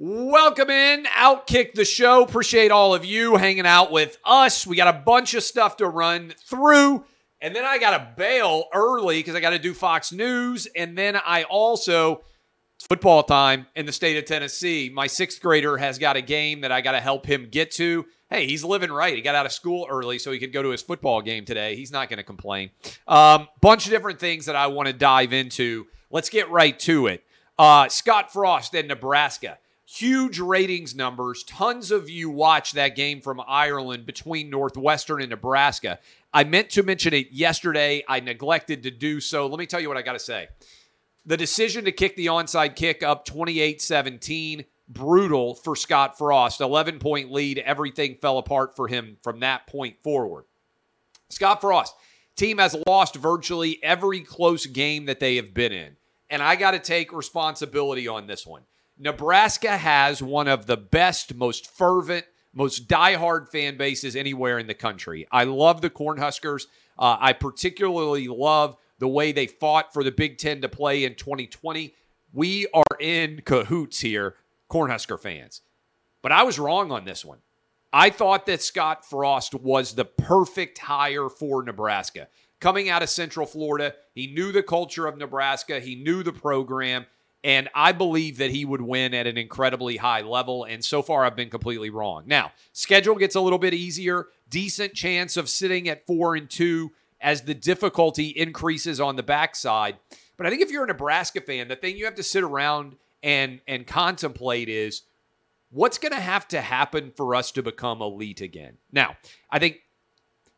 Welcome in, Outkick the show. Appreciate all of you hanging out with us. We got a bunch of stuff to run through. And then I got to bail early because I got to do Fox News. And then I also, it's football time in the state of Tennessee. My sixth grader has got a game that I got to help him get to. Hey, he's living right. He got out of school early so he could go to his football game today. He's not going to complain. Um, bunch of different things that I want to dive into. Let's get right to it. Uh, Scott Frost in Nebraska. Huge ratings numbers. Tons of you watched that game from Ireland between Northwestern and Nebraska. I meant to mention it yesterday. I neglected to do so. Let me tell you what I got to say. The decision to kick the onside kick up 28 17, brutal for Scott Frost. 11 point lead. Everything fell apart for him from that point forward. Scott Frost, team has lost virtually every close game that they have been in. And I got to take responsibility on this one. Nebraska has one of the best, most fervent, most diehard fan bases anywhere in the country. I love the Cornhuskers. Uh, I particularly love the way they fought for the Big Ten to play in 2020. We are in cahoots here, Cornhusker fans. But I was wrong on this one. I thought that Scott Frost was the perfect hire for Nebraska. Coming out of Central Florida, he knew the culture of Nebraska, he knew the program. And I believe that he would win at an incredibly high level. And so far, I've been completely wrong. Now, schedule gets a little bit easier. Decent chance of sitting at four and two as the difficulty increases on the backside. But I think if you're a Nebraska fan, the thing you have to sit around and and contemplate is what's going to have to happen for us to become elite again. Now, I think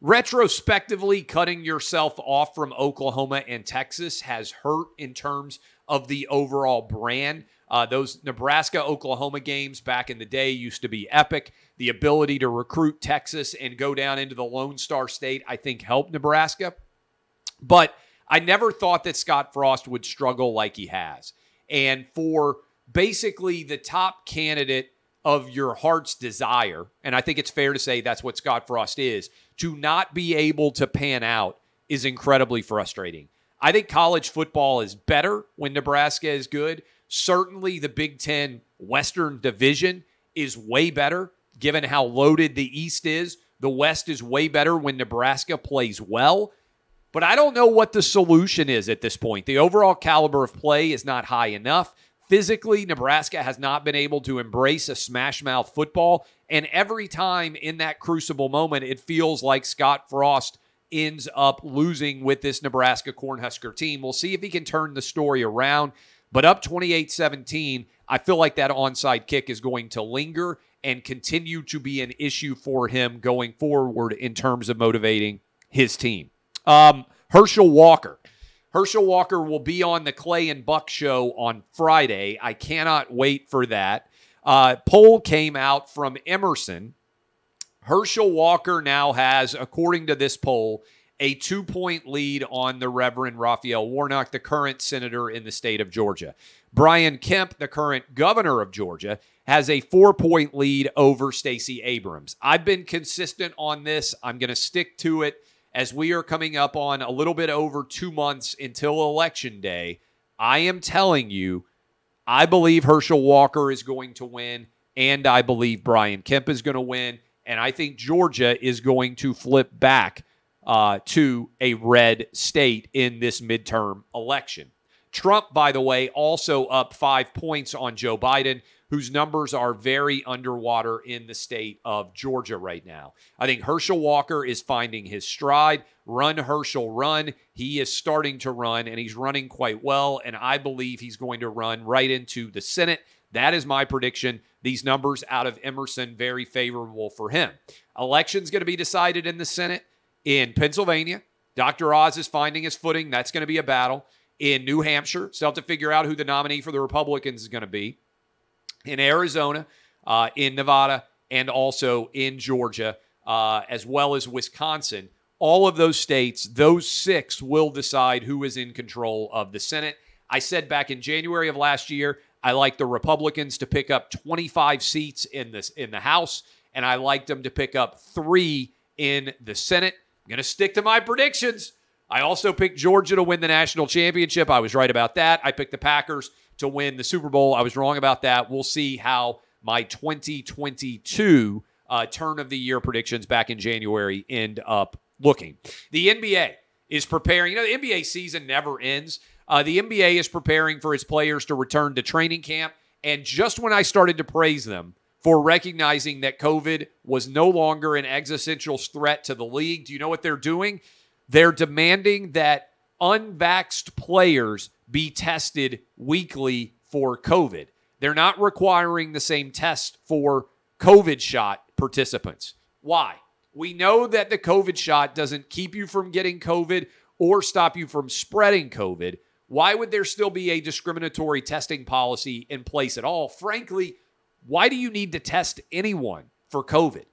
retrospectively cutting yourself off from Oklahoma and Texas has hurt in terms of the overall brand. Uh, those Nebraska Oklahoma games back in the day used to be epic. The ability to recruit Texas and go down into the Lone Star State, I think, helped Nebraska. But I never thought that Scott Frost would struggle like he has. And for basically the top candidate of your heart's desire, and I think it's fair to say that's what Scott Frost is, to not be able to pan out is incredibly frustrating. I think college football is better when Nebraska is good. Certainly, the Big Ten Western Division is way better given how loaded the East is. The West is way better when Nebraska plays well. But I don't know what the solution is at this point. The overall caliber of play is not high enough. Physically, Nebraska has not been able to embrace a smash mouth football. And every time in that crucible moment, it feels like Scott Frost ends up losing with this Nebraska Cornhusker team. We'll see if he can turn the story around. But up 28 17, I feel like that onside kick is going to linger and continue to be an issue for him going forward in terms of motivating his team. Um, Herschel Walker. Herschel Walker will be on the Clay and Buck show on Friday. I cannot wait for that. Uh, poll came out from Emerson Herschel Walker now has, according to this poll, a two point lead on the Reverend Raphael Warnock, the current senator in the state of Georgia. Brian Kemp, the current governor of Georgia, has a four point lead over Stacey Abrams. I've been consistent on this. I'm going to stick to it as we are coming up on a little bit over two months until election day. I am telling you, I believe Herschel Walker is going to win, and I believe Brian Kemp is going to win. And I think Georgia is going to flip back uh, to a red state in this midterm election. Trump, by the way, also up five points on Joe Biden, whose numbers are very underwater in the state of Georgia right now. I think Herschel Walker is finding his stride. Run, Herschel, run. He is starting to run, and he's running quite well. And I believe he's going to run right into the Senate. That is my prediction. These numbers out of Emerson, very favorable for him. Election's going to be decided in the Senate in Pennsylvania. Dr. Oz is finding his footing. That's going to be a battle. In New Hampshire, still have to figure out who the nominee for the Republicans is going to be. In Arizona, uh, in Nevada, and also in Georgia, uh, as well as Wisconsin. All of those states, those six will decide who is in control of the Senate. I said back in January of last year, I like the Republicans to pick up 25 seats in this in the House, and I liked them to pick up three in the Senate. I'm going to stick to my predictions. I also picked Georgia to win the national championship. I was right about that. I picked the Packers to win the Super Bowl. I was wrong about that. We'll see how my 2022 uh, turn of the year predictions back in January end up looking. The NBA is preparing. You know, the NBA season never ends. Uh, the NBA is preparing for its players to return to training camp. And just when I started to praise them for recognizing that COVID was no longer an existential threat to the league, do you know what they're doing? They're demanding that unvaxxed players be tested weekly for COVID. They're not requiring the same test for COVID shot participants. Why? We know that the COVID shot doesn't keep you from getting COVID or stop you from spreading COVID. Why would there still be a discriminatory testing policy in place at all? Frankly, why do you need to test anyone for COVID?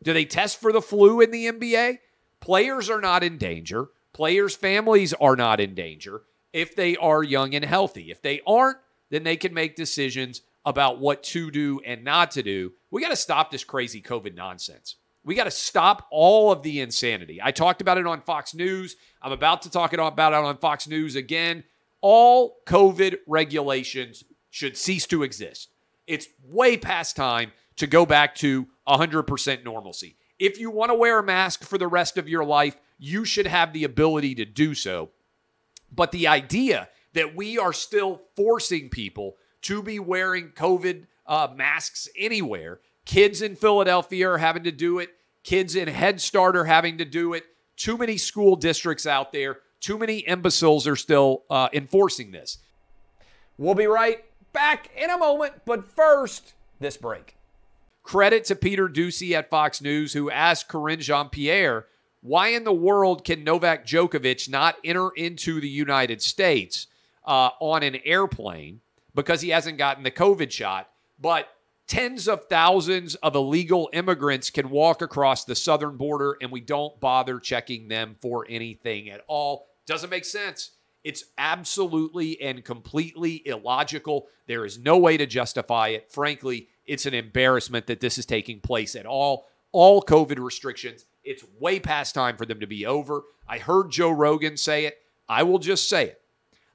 Do they test for the flu in the NBA? Players are not in danger. Players' families are not in danger if they are young and healthy. If they aren't, then they can make decisions about what to do and not to do. We got to stop this crazy COVID nonsense. We got to stop all of the insanity. I talked about it on Fox News. I'm about to talk about it on Fox News again. All COVID regulations should cease to exist. It's way past time to go back to 100% normalcy. If you want to wear a mask for the rest of your life, you should have the ability to do so. But the idea that we are still forcing people to be wearing COVID uh, masks anywhere. Kids in Philadelphia are having to do it. Kids in Head Start are having to do it. Too many school districts out there. Too many imbeciles are still uh, enforcing this. We'll be right back in a moment, but first, this break. Credit to Peter Doocy at Fox News, who asked Karine Jean Pierre, why in the world can Novak Djokovic not enter into the United States uh, on an airplane because he hasn't gotten the COVID shot. But tens of thousands of illegal immigrants can walk across the southern border and we don't bother checking them for anything at all. Doesn't make sense. It's absolutely and completely illogical. There is no way to justify it. Frankly, it's an embarrassment that this is taking place at all. All COVID restrictions, it's way past time for them to be over. I heard Joe Rogan say it. I will just say it.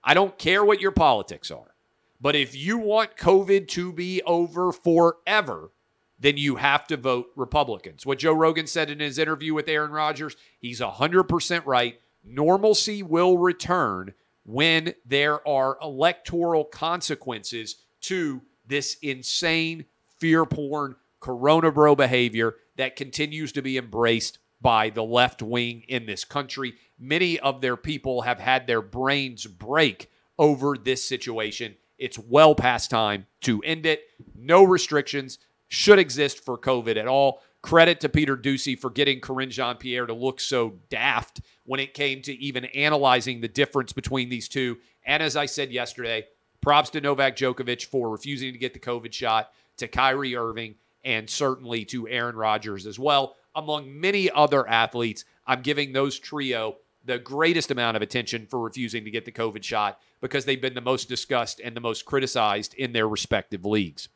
I don't care what your politics are. But if you want COVID to be over forever, then you have to vote Republicans. What Joe Rogan said in his interview with Aaron Rodgers, he's 100% right. Normalcy will return when there are electoral consequences to this insane, fear porn, Corona bro behavior that continues to be embraced by the left wing in this country. Many of their people have had their brains break over this situation it's well past time to end it. No restrictions should exist for COVID at all. Credit to Peter Doocy for getting Karine Jean Pierre to look so daft when it came to even analyzing the difference between these two. And as I said yesterday, props to Novak Djokovic for refusing to get the COVID shot, to Kyrie Irving, and certainly to Aaron Rodgers as well. Among many other athletes, I'm giving those trio the greatest amount of attention for refusing to get the COVID shot because they've been the most discussed and the most criticized in their respective leagues.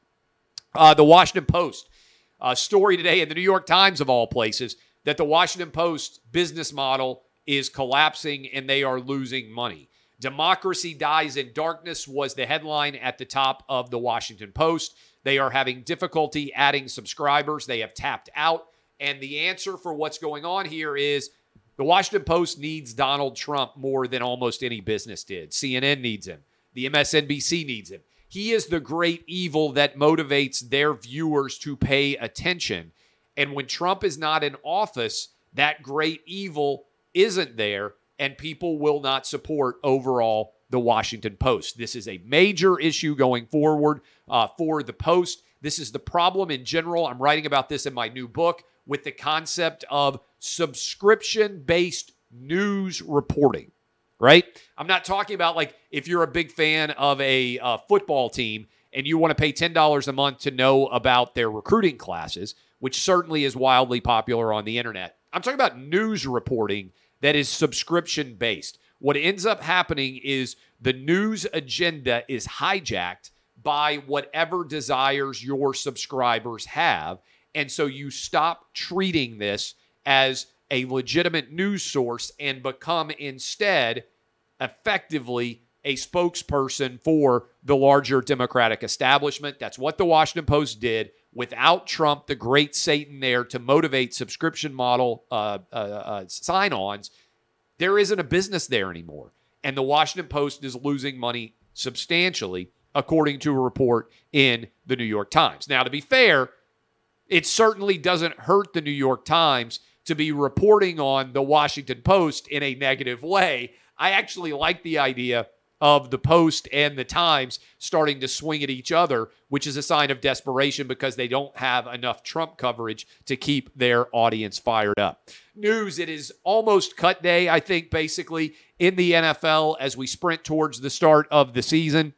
Uh, the Washington Post uh, story today in the New York Times, of all places, that the Washington Post business model is collapsing and they are losing money. Democracy Dies in Darkness was the headline at the top of the Washington Post. They are having difficulty adding subscribers. They have tapped out. And the answer for what's going on here is the Washington Post needs Donald Trump more than almost any business did. CNN needs him. The MSNBC needs him. He is the great evil that motivates their viewers to pay attention. And when Trump is not in office, that great evil isn't there, and people will not support overall the Washington Post. This is a major issue going forward uh, for the Post. This is the problem in general. I'm writing about this in my new book with the concept of subscription based news reporting, right? I'm not talking about like if you're a big fan of a uh, football team and you want to pay $10 a month to know about their recruiting classes, which certainly is wildly popular on the internet. I'm talking about news reporting that is subscription based. What ends up happening is the news agenda is hijacked by whatever desires your subscribers have. And so you stop treating this as a legitimate news source and become instead effectively a spokesperson for the larger Democratic establishment. That's what the Washington Post did without Trump, the great Satan, there to motivate subscription model uh, uh, uh, sign ons. There isn't a business there anymore. And the Washington Post is losing money substantially, according to a report in the New York Times. Now, to be fair, it certainly doesn't hurt the New York Times to be reporting on the Washington Post in a negative way. I actually like the idea of the Post and the Times starting to swing at each other, which is a sign of desperation because they don't have enough Trump coverage to keep their audience fired up. News it is almost cut day, I think, basically, in the NFL as we sprint towards the start of the season.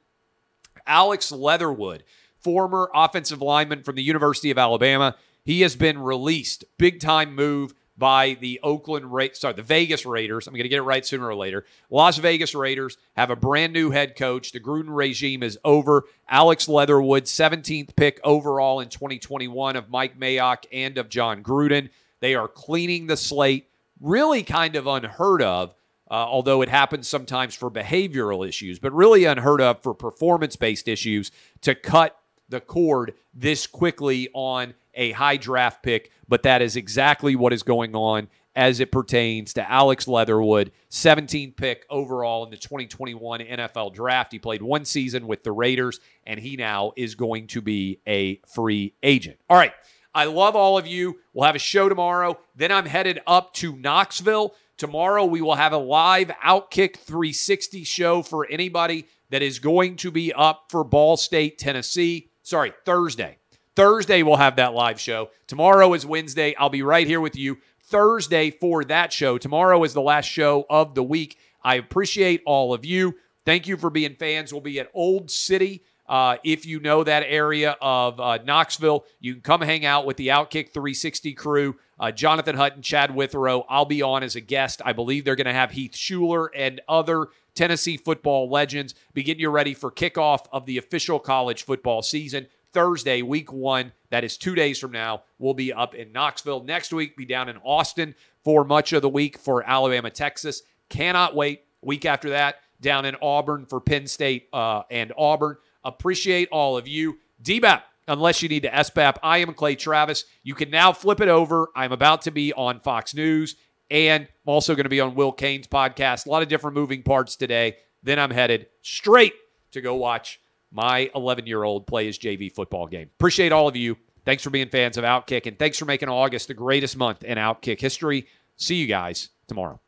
Alex Leatherwood, former offensive lineman from the University of Alabama, he has been released. Big time move by the Oakland Ra- sorry, the Vegas Raiders. I'm going to get it right sooner or later. Las Vegas Raiders have a brand new head coach. The Gruden regime is over. Alex Leatherwood, 17th pick overall in 2021 of Mike Mayock and of Jon Gruden. They are cleaning the slate, really kind of unheard of. Uh, although it happens sometimes for behavioral issues, but really unheard of for performance based issues to cut the cord this quickly on a high draft pick, but that is exactly what is going on as it pertains to Alex Leatherwood, 17th pick overall in the 2021 NFL draft. He played one season with the Raiders, and he now is going to be a free agent. All right. I love all of you. We'll have a show tomorrow. Then I'm headed up to Knoxville. Tomorrow, we will have a live Outkick 360 show for anybody that is going to be up for Ball State, Tennessee. Sorry, Thursday. Thursday, we'll have that live show. Tomorrow is Wednesday. I'll be right here with you Thursday for that show. Tomorrow is the last show of the week. I appreciate all of you. Thank you for being fans. We'll be at Old City. Uh, if you know that area of uh, Knoxville, you can come hang out with the Outkick 360 crew. Uh, Jonathan Hutton, Chad Withrow. I'll be on as a guest. I believe they're going to have Heath Shuler and other Tennessee football legends. Be getting you ready for kickoff of the official college football season. Thursday, week one. That is two days from now. We'll be up in Knoxville. Next week, be down in Austin for much of the week for Alabama, Texas. Cannot wait. Week after that, down in Auburn for Penn State uh, and Auburn. Appreciate all of you. DBAP, unless you need to SBAP, I am Clay Travis. You can now flip it over. I'm about to be on Fox News and I'm also going to be on Will Cain's podcast. A lot of different moving parts today. Then I'm headed straight to go watch my 11 year old play his JV football game. Appreciate all of you. Thanks for being fans of Outkick, and thanks for making August the greatest month in Outkick history. See you guys tomorrow.